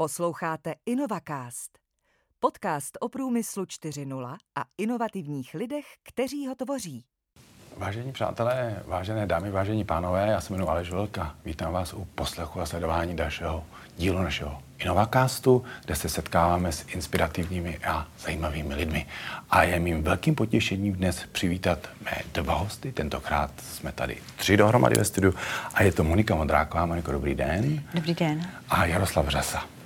Posloucháte InnovaCast, podcast o průmyslu 4.0 a inovativních lidech, kteří ho tvoří. Vážení přátelé, vážené dámy, vážení pánové, já se jmenuji Aleš Velka. Vítám vás u poslechu a sledování dalšího dílu našeho InnovaCastu, kde se setkáváme s inspirativními a zajímavými lidmi. A je mým velkým potěšením dnes přivítat mé dva hosty. Tentokrát jsme tady tři dohromady ve studiu a je to Monika Modráková. Moniko, dobrý den. Dobrý den. A Jaroslav Řasa.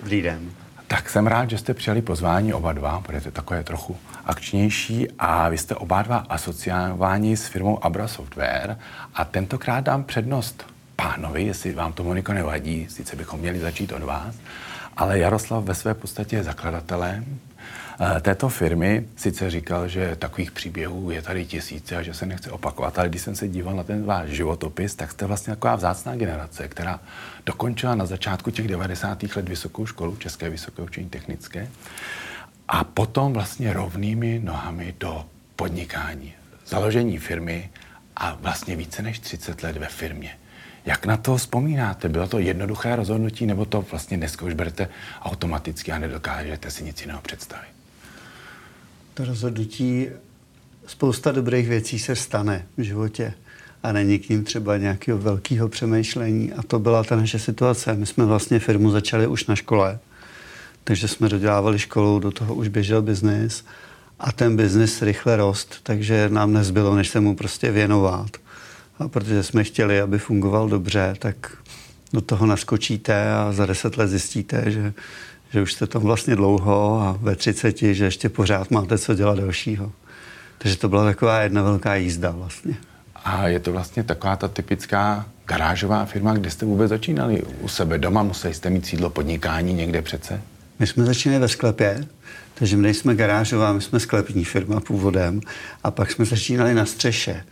Dobrý den. Tak jsem rád, že jste přijali pozvání oba dva, je takové trochu akčnější. A vy jste oba dva asociováni s firmou Abra Software. A tentokrát dám přednost pánovi, jestli vám to Moniko nevadí, sice bychom měli začít od vás, ale Jaroslav ve své podstatě je zakladatelem této firmy sice říkal, že takových příběhů je tady tisíce a že se nechce opakovat, ale když jsem se díval na ten váš životopis, tak jste vlastně taková vzácná generace, která dokončila na začátku těch 90. let vysokou školu, České vysoké učení technické, a potom vlastně rovnými nohami do podnikání, založení firmy a vlastně více než 30 let ve firmě. Jak na to vzpomínáte? Bylo to jednoduché rozhodnutí, nebo to vlastně dneska už berete automaticky a nedokážete si nic jiného představit? to rozhodnutí, spousta dobrých věcí se stane v životě a není k ním třeba nějakého velkého přemýšlení. A to byla ta naše situace. My jsme vlastně firmu začali už na škole, takže jsme dodělávali školu, do toho už běžel biznis a ten biznis rychle rost, takže nám nezbylo, než se mu prostě věnovat. A protože jsme chtěli, aby fungoval dobře, tak do toho naskočíte a za deset let zjistíte, že že už jste tam vlastně dlouho a ve 30, že ještě pořád máte co dělat dalšího. Takže to byla taková jedna velká jízda vlastně. A je to vlastně taková ta typická garážová firma, kde jste vůbec začínali? U sebe doma museli jste mít sídlo podnikání někde přece? My jsme začínali ve sklepě, takže my nejsme garážová, my jsme sklepní firma původem a pak jsme začínali na střeše.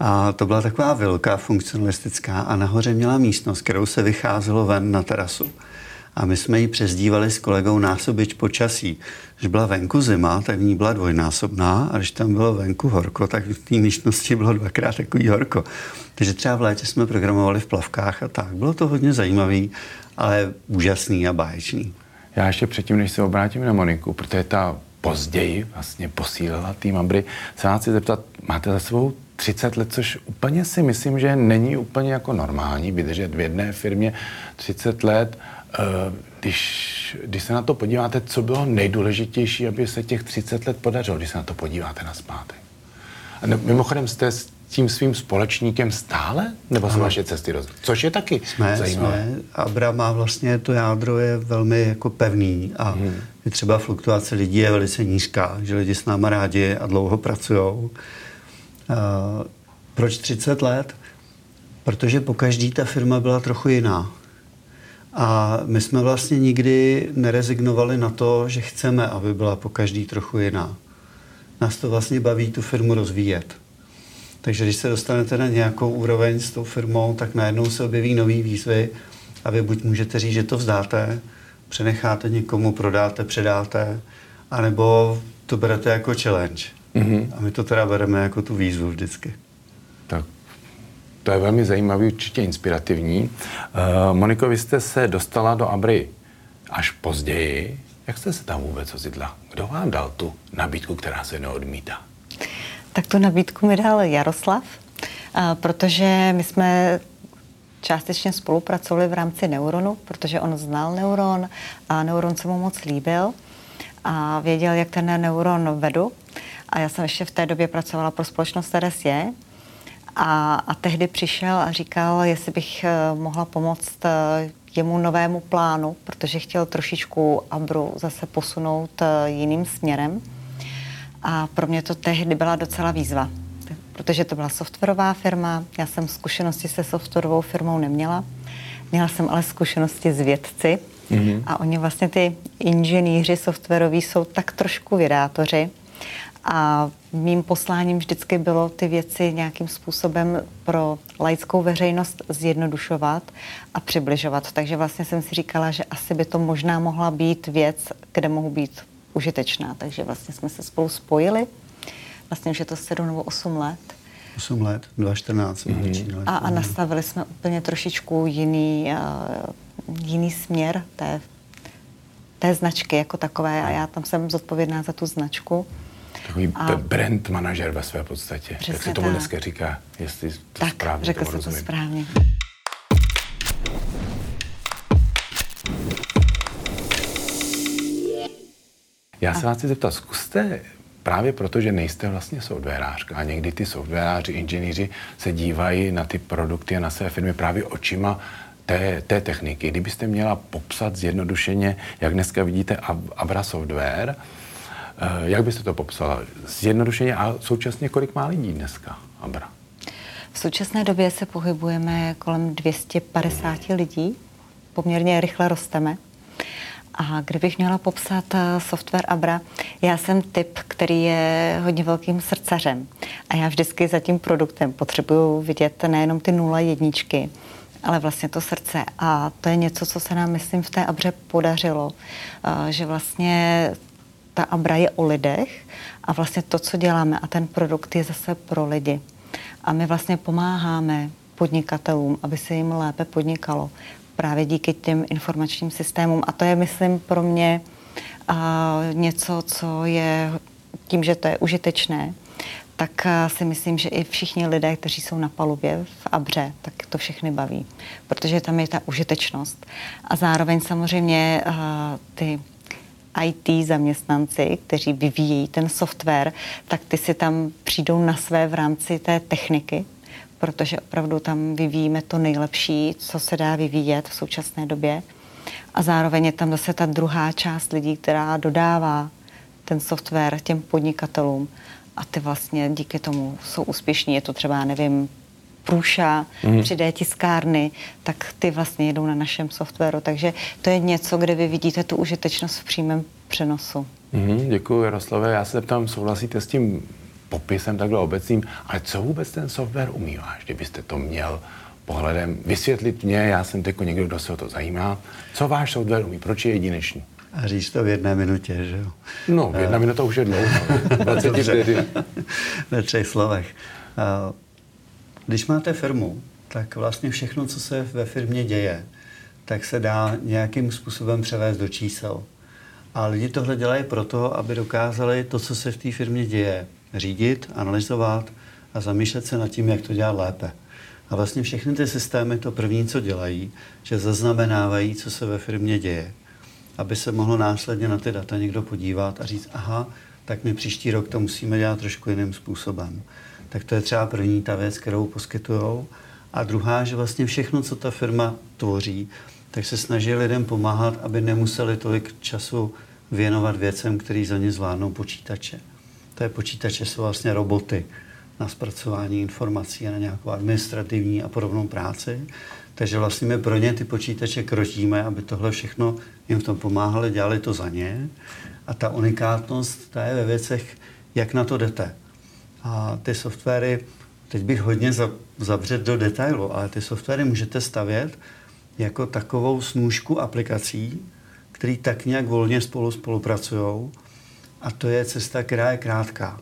A to byla taková velká funkcionalistická a nahoře měla místnost, kterou se vycházelo ven na terasu. A my jsme ji přezdívali s kolegou násobič počasí. Když byla venku zima, tak v ní byla dvojnásobná a když tam bylo venku horko, tak v té místnosti bylo dvakrát takový horko. Takže třeba v létě jsme programovali v plavkách a tak. Bylo to hodně zajímavý, ale úžasný a báječný. Já ještě předtím, než se obrátím na Moniku, protože ta později vlastně posílila tým Abry, se vás chci zeptat, máte za sebou 30 let, což úplně si myslím, že není úplně jako normální vydržet v jedné firmě 30 let. Eh, když, když se na to podíváte, co bylo nejdůležitější, aby se těch 30 let podařilo, když se na to podíváte na zpátek? A ne, mimochodem jste s tím svým společníkem stále? Nebo jsou vaše cesty roz... Což je taky jsme, zajímavé. Jsme. Abra má vlastně, to jádro je velmi jako pevný a hmm. je třeba fluktuace lidí je velice nízká, že lidi s náma rádi a dlouho pracují. Uh, proč 30 let? Protože po každý ta firma byla trochu jiná. A my jsme vlastně nikdy nerezignovali na to, že chceme, aby byla po každý trochu jiná. Nás to vlastně baví tu firmu rozvíjet. Takže když se dostanete na nějakou úroveň s tou firmou, tak najednou se objeví nové výzvy a vy buď můžete říct, že to vzdáte, přenecháte někomu, prodáte, předáte, anebo to berete jako challenge. Mm-hmm. A my to teda bereme jako tu výzvu vždycky. Tak to je velmi zajímavý, určitě inspirativní. Uh, Moniko, vy jste se dostala do Abry až později. Jak jste se tam vůbec ocitla? Kdo vám dal tu nabídku, která se neodmítá? Tak tu nabídku mi dal Jaroslav, uh, protože my jsme částečně spolupracovali v rámci Neuronu, protože on znal Neuron a Neuron se mu moc líbil a věděl, jak ten Neuron vedu. A já jsem ještě v té době pracovala pro společnost RSE, a, a tehdy přišel a říkal, jestli bych eh, mohla pomoct eh, jemu novému plánu, protože chtěl trošičku Abru zase posunout eh, jiným směrem. A pro mě to tehdy byla docela výzva, protože to byla softwarová firma. Já jsem zkušenosti se softwarovou firmou neměla. Měla jsem ale zkušenosti s vědci. Mm-hmm. A oni vlastně ty inženýři softwaroví jsou tak trošku vědátoři. A mým posláním vždycky bylo ty věci nějakým způsobem pro laickou veřejnost zjednodušovat a přibližovat. Takže vlastně jsem si říkala, že asi by to možná mohla být věc, kde mohu být užitečná. Takže vlastně jsme se spolu spojili. Vlastně už je to 7 nebo 8 let. 8 let, 2014 jsme mm-hmm. A, a nastavili jsme úplně trošičku jiný, uh, jiný směr té té značky jako takové a já tam jsem zodpovědná za tu značku. Takový a... brand manažer ve své podstatě, Přesně jak se tomu tak. dneska říká, jestli to tak, správně řekl jsem to správně. Já se vás chci zeptat, zkuste právě proto, že nejste vlastně softwarářka a někdy ty softwaráři, inženýři se dívají na ty produkty a na své firmy právě očima té, té techniky. Kdybyste měla popsat zjednodušeně, jak dneska vidíte Abra Software, jak byste to popsala? Zjednodušeně a současně kolik má lidí dneska Abra? V současné době se pohybujeme kolem 250 lidí. Poměrně rychle rosteme. A kdybych měla popsat eh, software Abra, já jsem typ, který je hodně velkým srdcařem. A já vždycky za tím produktem potřebuju vidět nejenom ty nula jedničky, ale vlastně to srdce. A to je něco, co se nám, myslím, v té Abře podařilo, eh, že vlastně ta Abra je o lidech a vlastně to, co děláme a ten produkt je zase pro lidi. A my vlastně pomáháme podnikatelům, aby se jim lépe podnikalo právě díky těm informačním systémům. A to je, myslím, pro mě a, něco, co je tím, že to je užitečné, tak si myslím, že i všichni lidé, kteří jsou na palubě v Abře, tak to všechny baví, protože tam je ta užitečnost. A zároveň samozřejmě ty IT zaměstnanci, kteří vyvíjí ten software, tak ty si tam přijdou na své v rámci té techniky, protože opravdu tam vyvíjíme to nejlepší, co se dá vyvíjet v současné době. A zároveň je tam zase ta druhá část lidí, která dodává ten software těm podnikatelům a ty vlastně díky tomu jsou úspěšní. Je to třeba, nevím, průša, mm. 3D tiskárny, tak ty vlastně jedou na našem softwaru. Takže to je něco, kde vy vidíte tu užitečnost v přímém přenosu. Mm, děkuji, Jaroslave. Já se ptám, souhlasíte s tím popisem takhle obecným, ale co vůbec ten software umí váš, kdybyste to měl pohledem vysvětlit mě, já jsem jako někdo, kdo se o to zajímá, co váš software umí, proč je jedinečný? A říct to v jedné minutě, že jo? No, v jedna minuta už je dlouho. Ve třech slovech. Když máte firmu, tak vlastně všechno, co se ve firmě děje, tak se dá nějakým způsobem převést do čísel. A lidi tohle dělají proto, aby dokázali to, co se v té firmě děje, řídit, analyzovat a zamýšlet se nad tím, jak to dělat lépe. A vlastně všechny ty systémy to první, co dělají, že zaznamenávají, co se ve firmě děje, aby se mohlo následně na ty data někdo podívat a říct, aha, tak my příští rok to musíme dělat trošku jiným způsobem. Tak to je třeba první ta věc, kterou poskytují. A druhá, že vlastně všechno, co ta firma tvoří, tak se snaží lidem pomáhat, aby nemuseli tolik času věnovat věcem, který za ně zvládnou počítače té počítače jsou vlastně roboty na zpracování informací a na nějakou administrativní a podobnou práci. Takže vlastně my pro ně ty počítače kročíme, aby tohle všechno jim v tom pomáhali, dělali to za ně. A ta unikátnost, ta je ve věcech, jak na to jdete. A ty softwary, teď bych hodně zavřet do detailu, ale ty softwary můžete stavět jako takovou snůžku aplikací, které tak nějak volně spolu spolupracují a to je cesta, která je krátká.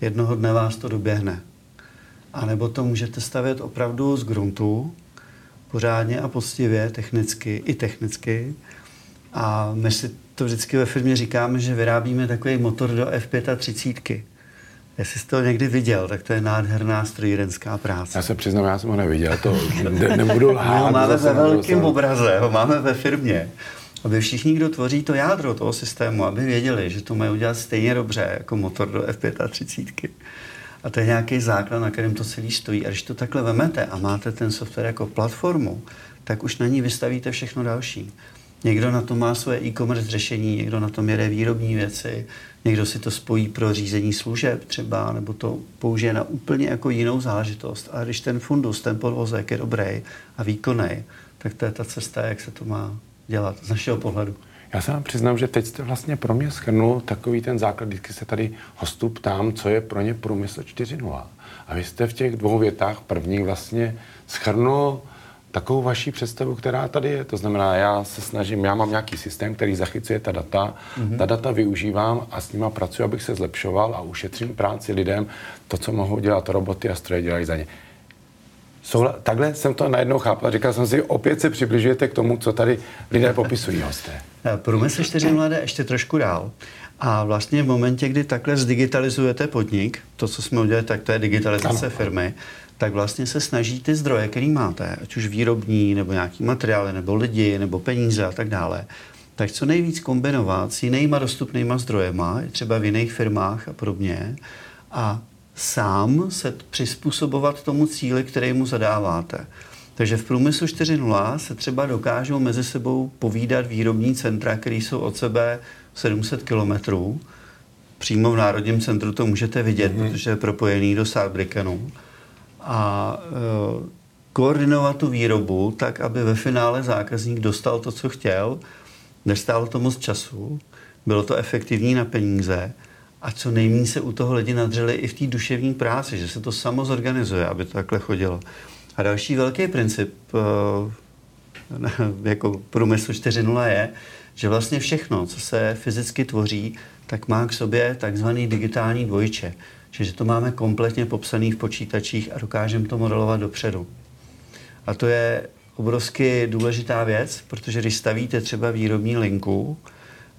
Jednoho dne vás to doběhne. A nebo to můžete stavět opravdu z gruntu, pořádně a poctivě, technicky i technicky. A my si to vždycky ve firmě říkáme, že vyrábíme takový motor do F35. Jestli jste to někdy viděl, tak to je nádherná strojírenská práce. Já se přiznám, já jsem ho neviděl, to ne, nebudu lhát. My ho máme ve velkém obraze, ho máme ve firmě aby všichni, kdo tvoří to jádro toho systému, aby věděli, že to mají udělat stejně dobře jako motor do F35. A to je nějaký základ, na kterém to celý stojí. A když to takhle vemete a máte ten software jako platformu, tak už na ní vystavíte všechno další. Někdo na to má svoje e-commerce řešení, někdo na tom jede výrobní věci, někdo si to spojí pro řízení služeb třeba, nebo to použije na úplně jako jinou záležitost. A když ten fundus, ten podvozek je dobrý a výkonný, tak to je ta cesta, jak se to má dělat z našeho pohledu. Já se vám přiznám, že teď jste vlastně pro mě schrnul takový ten základ, vždycky se tady hostů ptám, co je pro ně průmysl 4.0. A vy jste v těch dvou větách první vlastně schrnul takovou vaší představu, která tady je. To znamená, já se snažím, já mám nějaký systém, který zachycuje ta data, mm-hmm. ta data využívám a s nima pracuji, abych se zlepšoval a ušetřím práci lidem. To, co mohou dělat roboty a stroje, dělají za ně. Soula, takhle jsem to najednou chápal. Říkal jsem si, opět se přibližujete k tomu, co tady lidé popisují hosté. Eh, Průmysl 4.0 jde ještě trošku dál. A vlastně v momentě, kdy takhle zdigitalizujete podnik, to, co jsme udělali, tak to je digitalizace ano. firmy, tak vlastně se snaží ty zdroje, který máte, ať už výrobní, nebo nějaký materiály, nebo lidi, nebo peníze a tak dále, tak co nejvíc kombinovat s jinýma dostupnýma zdrojema, třeba v jiných firmách a podobně, a sám se přizpůsobovat tomu cíli, který mu zadáváte. Takže v průmyslu 4.0 se třeba dokážou mezi sebou povídat výrobní centra, které jsou od sebe 700 kilometrů. Přímo v Národním centru to můžete vidět, mm-hmm. protože je propojený do Saarbrückenu. A e, koordinovat tu výrobu tak, aby ve finále zákazník dostal to, co chtěl, nestálo to moc času, bylo to efektivní na peníze a co nejméně se u toho lidi nadřeli i v té duševní práci, že se to samo zorganizuje, aby to takhle chodilo. A další velký princip eh, jako průmysl 4.0 je, že vlastně všechno, co se fyzicky tvoří, tak má k sobě takzvaný digitální dvojče. Čiže to máme kompletně popsaný v počítačích a dokážeme to modelovat dopředu. A to je obrovsky důležitá věc, protože když stavíte třeba výrobní linku,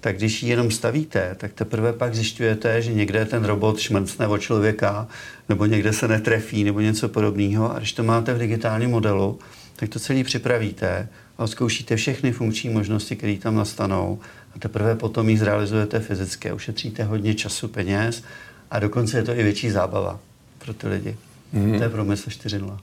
tak když ji jenom stavíte, tak teprve pak zjišťujete, že někde ten robot šmrcne o člověka, nebo někde se netrefí, nebo něco podobného. A když to máte v digitálním modelu, tak to celý připravíte a zkoušíte všechny funkční možnosti, které tam nastanou a teprve potom ji zrealizujete fyzicky. Ušetříte hodně času, peněz a dokonce je to i větší zábava pro ty lidi. Mm-hmm. To je promysl 4.0.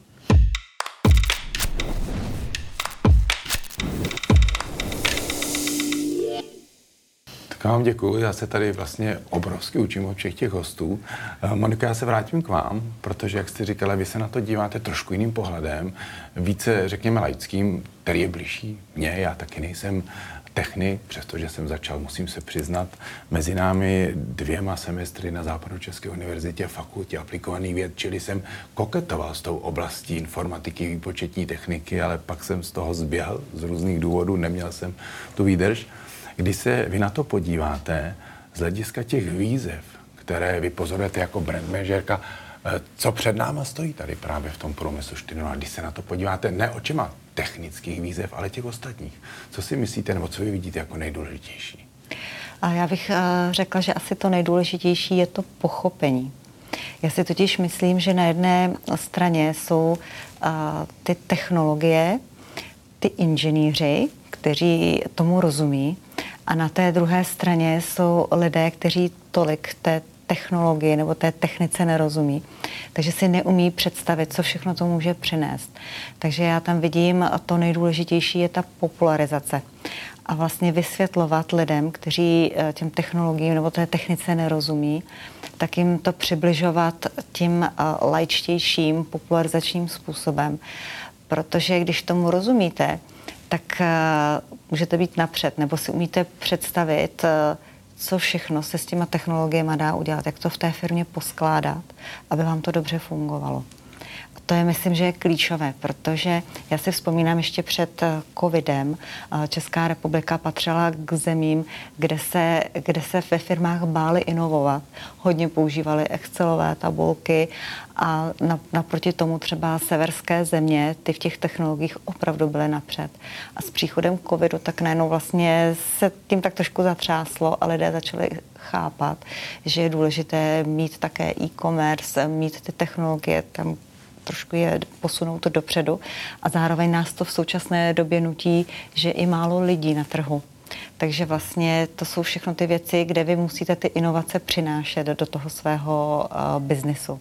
Tak vám děkuji, já se tady vlastně obrovsky učím od všech těch hostů. Eh, Monika, já se vrátím k vám, protože, jak jste říkala, vy se na to díváte trošku jiným pohledem, více, řekněme, laickým, který je blížší mně, já taky nejsem technik, přestože jsem začal, musím se přiznat, mezi námi dvěma semestry na Západu České univerzitě fakultě aplikovaný věd, čili jsem koketoval s tou oblastí informatiky, výpočetní techniky, ale pak jsem z toho zběhl z různých důvodů, neměl jsem tu výdrž. Když se vy na to podíváte z hlediska těch výzev, které vy pozorujete jako brand manažerka, eh, co před náma stojí tady právě v tom průmyslu 4.0, když se na to podíváte ne očima technických výzev, ale těch ostatních. Co si myslíte, nebo co vy vidíte jako nejdůležitější? A já bych eh, řekla, že asi to nejdůležitější je to pochopení. Já si totiž myslím, že na jedné straně jsou uh, ty technologie, ty inženýři, kteří tomu rozumí, a na té druhé straně jsou lidé, kteří tolik té technologii nebo té technice nerozumí, takže si neumí představit, co všechno to může přinést. Takže já tam vidím, a to nejdůležitější je ta popularizace. A vlastně vysvětlovat lidem, kteří eh, těm technologiím nebo té technice nerozumí, tak jim to přibližovat tím eh, lajčtějším popularizačním způsobem. Protože když tomu rozumíte, tak uh, můžete být napřed, nebo si umíte představit, co všechno se s těma technologiemi dá udělat, jak to v té firmě poskládat, aby vám to dobře fungovalo. To je, myslím, že je klíčové, protože já si vzpomínám ještě před eh, covidem, Česká republika patřila k zemím, kde se, kde se ve firmách báli inovovat. Hodně používali Excelové tabulky a naproti tomu třeba severské země, ty v těch technologiích opravdu byly napřed. A s příchodem covidu tak najednou vlastně se tím tak trošku zatřáslo a lidé začali chápat, že je důležité mít také e-commerce, mít ty technologie tam trošku je posunout to dopředu a zároveň nás to v současné době nutí, že i málo lidí na trhu. Takže vlastně to jsou všechno ty věci, kde vy musíte ty inovace přinášet do toho svého uh, biznisu.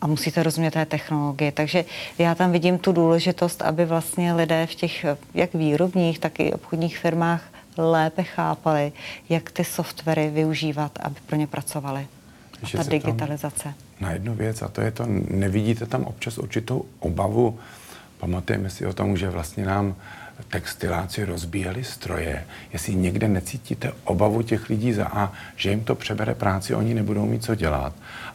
A musíte rozumět té technologie. Takže já tam vidím tu důležitost, aby vlastně lidé v těch jak výrobních, tak i obchodních firmách lépe chápali, jak ty softwary využívat, aby pro ně pracovali. A ta digitalizace na jednu věc a to je to, nevidíte tam občas určitou obavu. Pamatujeme si o tom, že vlastně nám textiláci rozbíjeli stroje. Jestli někde necítíte obavu těch lidí za A, že jim to přebere práci, oni nebudou mít co dělat,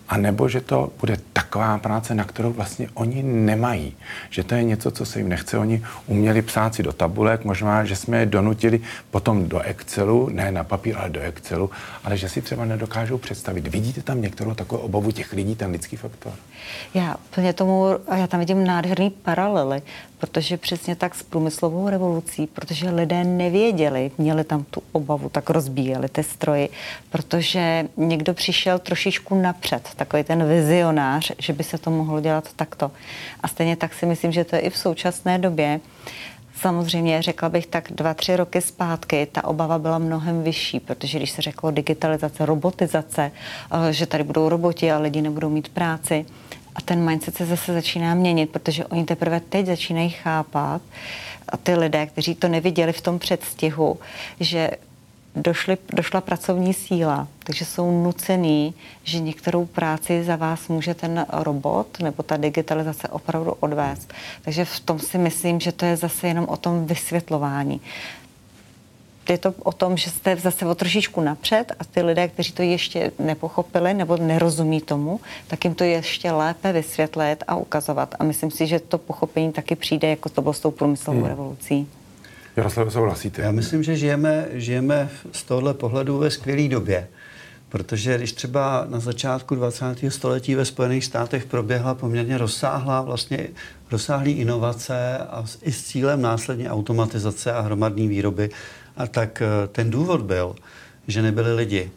a nebo že to bude taková práce, na kterou vlastně oni nemají. Že to je něco, co se jim nechce. Oni uměli psát si do tabulek, možná, že jsme je donutili potom do Excelu, ne na papír, ale do Excelu, ale že si třeba nedokážou představit. Vidíte tam některou takovou obavu těch lidí, ten lidský faktor? Já plně tomu, já tam vidím nádherný paralely, protože přesně tak s průmyslovou revolucí, protože lidé nevěděli, měli tam tu obavu, tak rozbíjeli ty stroji, protože někdo přišel trošičku napřed, takový ten vizionář, že by se to mohlo dělat takto. A stejně tak si myslím, že to je i v současné době. Samozřejmě, řekla bych tak dva, tři roky zpátky, ta obava byla mnohem vyšší, protože když se řeklo digitalizace, robotizace, eh, že tady budou roboti a lidi nebudou mít práci, a ten mindset se zase začíná měnit, protože oni teprve teď začínají chápat, a ty lidé, kteří to neviděli v tom předstihu, že došly, došla pracovní síla, takže jsou nucený, že některou práci za vás může ten robot nebo ta digitalizace opravdu odvést. Takže v tom si myslím, že to je zase jenom o tom vysvětlování je to o tom, že jste zase o trošičku napřed a ty lidé, kteří to ještě nepochopili nebo nerozumí tomu, tak jim to ještě lépe vysvětlit a ukazovat. A myslím si, že to pochopení taky přijde, jako to bylo s tou průmyslovou hmm. revolucí. Jaroslav, souhlasíte? Já myslím, že žijeme, žijeme z tohohle pohledu ve skvělé době. Protože když třeba na začátku 20. století ve Spojených státech proběhla poměrně rozsáhlá vlastně rozsáhlý inovace a i s cílem následně automatizace a hromadné výroby, a tak eh, ten důvod byl, že nebyli lidi.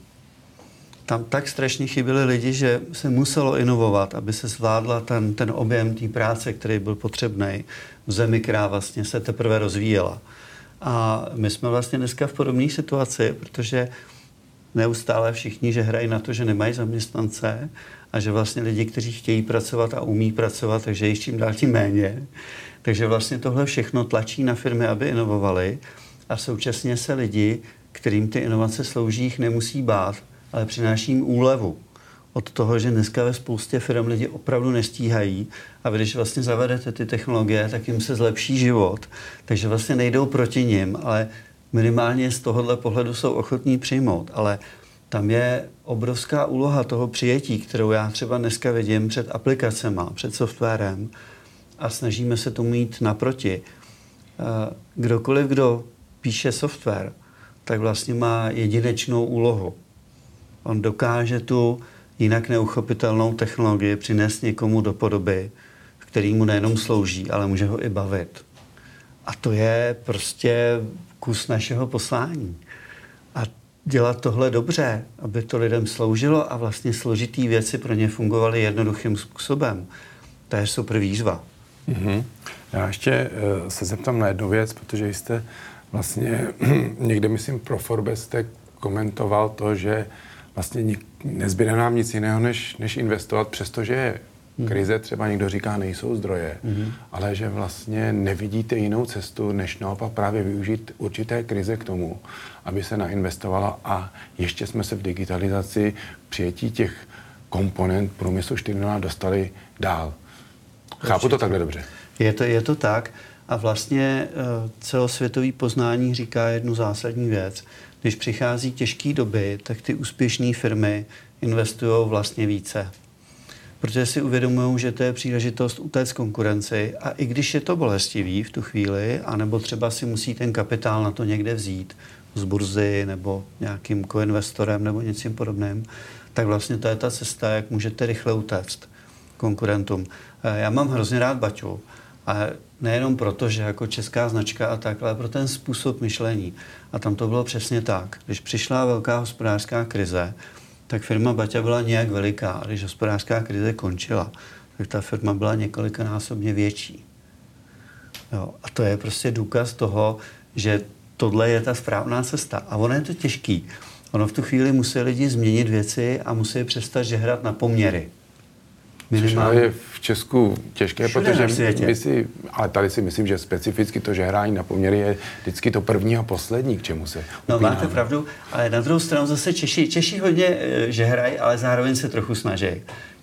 Tam tak strašně chyběli lidi, že se muselo inovovat, aby se zvládla ten, ten objem té práce, který byl potřebný v zemi, která vlastně se teprve rozvíjela. A my jsme vlastně dneska v podobné situaci, protože neustále všichni, že hrají na to, že nemají zaměstnance a že vlastně lidi, kteří chtějí pracovat a umí pracovat, takže jich čím dál tím méně. Takže vlastně tohle všechno tlačí na firmy, aby inovovaly a současně se lidi, kterým ty inovace slouží, jich nemusí bát, ale přináší jim úlevu od toho, že dneska ve spoustě firm lidi opravdu nestíhají a když vlastně zavedete ty technologie, tak jim se zlepší život. Takže vlastně nejdou proti nim, ale minimálně z tohohle pohledu jsou ochotní přijmout. Ale tam je obrovská úloha toho přijetí, kterou já třeba dneska vidím před aplikacemi, před softwarem a snažíme se tomu jít naproti. Eh, kdokoliv, kdo píše software, tak vlastně má jedinečnou úlohu. On dokáže tu jinak neuchopitelnou technologii přinést někomu do podoby, který mu nejenom slouží, ale může ho i bavit. A to je prostě kus našeho poslání. A dělat tohle dobře, aby to lidem sloužilo a vlastně složitý věci pro ně fungovaly jednoduchým způsobem, to je super výzva. Mm-hmm. Já ještě uh, se zeptám na jednu věc, protože jste vlastně někde, myslím, pro Forbes jste komentoval to, že vlastně nezbyde nám nic jiného, než, než investovat, přestože je hmm. krize, třeba někdo říká, nejsou zdroje, mm. ale že vlastně nevidíte jinou cestu, než naopak právě využít určité krize k tomu, aby se nainvestovala a ještě jsme se v digitalizaci přijetí těch komponent průmyslu 4.0 dostali dál. Chápu Určitě. to takhle dobře. Je to, je to tak. A vlastně eh, celosvětový poznání říká jednu zásadní věc. Když přichází těžké doby, tak ty úspěšné firmy investují vlastně více. Protože si uvědomují, že to je příležitost utéct konkurenci a i když je to bolestivý v tu chvíli, anebo třeba si musí ten kapitál na to někde vzít, z burzy nebo nějakým koinvestorem nebo něčím podobným, tak vlastně to je ta cesta, jak můžete rychle utéct konkurentům. Eh, já mám hrozně rád Baťu a nejenom proto, že jako česká značka a tak, ale pro ten způsob myšlení. A tam to bylo přesně tak. Když přišla velká hospodářská krize, tak firma Baťa byla nějak veliká. A když hospodářská krize končila, tak ta firma byla několikanásobně větší. Jo, a to je prostě důkaz toho, že tohle je ta správná cesta. A ono je to těžký. Ono v tu chvíli musí lidi změnit věci a musí přestat žehrat na poměry. Minimálně. je v Česku těžké, Všude protože my si, ale tady si myslím, že specificky to žehrání na poměry je vždycky to první a poslední, k čemu se No upínáme. máte pravdu, ale na druhou stranu zase Češi, Češi hodně eh, žehrají, ale zároveň se trochu snaží.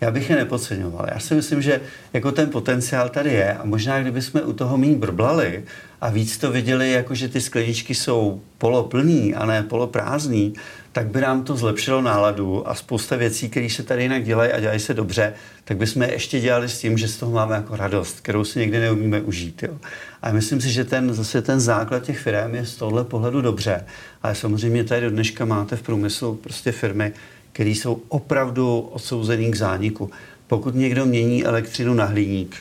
Já bych je nepodceňoval. Já si myslím, že jako ten potenciál tady je a možná kdybychom u toho méně brblali a víc to viděli, jako že ty skleničky jsou poloplný a ne poloprázdný, tak by nám to zlepšilo náladu a spousta věcí, které se tady jinak dělají a dělají se dobře, tak bychom je ještě dělali s tím, že z toho máme jako radost, kterou si někdy neumíme užít. Jo. A myslím si, že ten, zase ten základ těch firm je z tohle pohledu dobře. Ale samozřejmě tady do dneška máte v průmyslu prostě firmy, které jsou opravdu odsouzený k zániku. Pokud někdo mění elektřinu na hliník,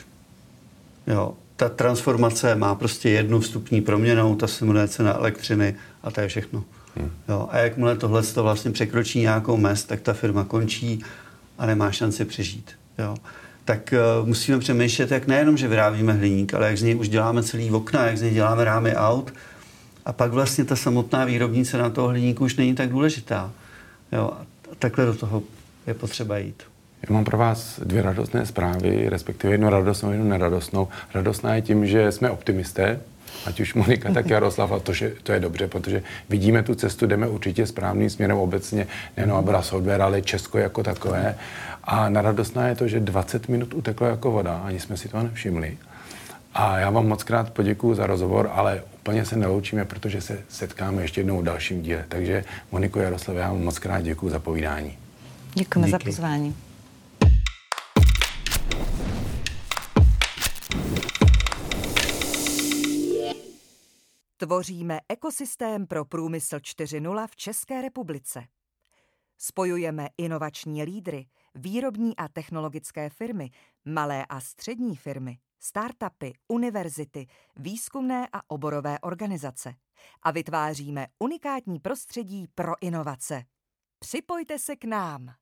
jo, ta transformace má prostě jednu vstupní proměnou, ta se cena elektřiny a to je všechno. Hmm. Jo, a jakmile tohle to vlastně překročí nějakou mez, tak ta firma končí a nemá šanci přežít. Jo. Tak uh, musíme přemýšlet, jak nejenom, že vyrábíme hliník, ale jak z něj už děláme celý okna, jak z něj děláme rámy aut. A pak vlastně ta samotná výrobní cena toho hliníku už není tak důležitá. Jo, a takhle do toho je potřeba jít. Já mám pro vás dvě radostné zprávy, respektive jednu radostnou, jednu neradostnou. Radostná je tím, že jsme optimisté, ať už Monika, tak Jaroslav, a to, že to je dobře, protože vidíme tu cestu, jdeme určitě správným směrem obecně, nejenom Abra Software, ale Česko jako takové. A naradostná je to, že 20 minut uteklo jako voda, ani jsme si to nevšimli. A já vám moc krát poděkuji za rozhovor, ale úplně se neloučíme, protože se setkáme ještě jednou v dalším díle. Takže Moniko Jaroslav, já vám moc krát děkuji za povídání. Děkujeme Díky. za pozvání. Tvoříme ekosystém pro průmysl 4.0 v České republice. Spojujeme inovační lídry, výrobní a technologické firmy, malé a střední firmy, startupy, univerzity, výzkumné a oborové organizace a vytváříme unikátní prostředí pro inovace. Připojte se k nám.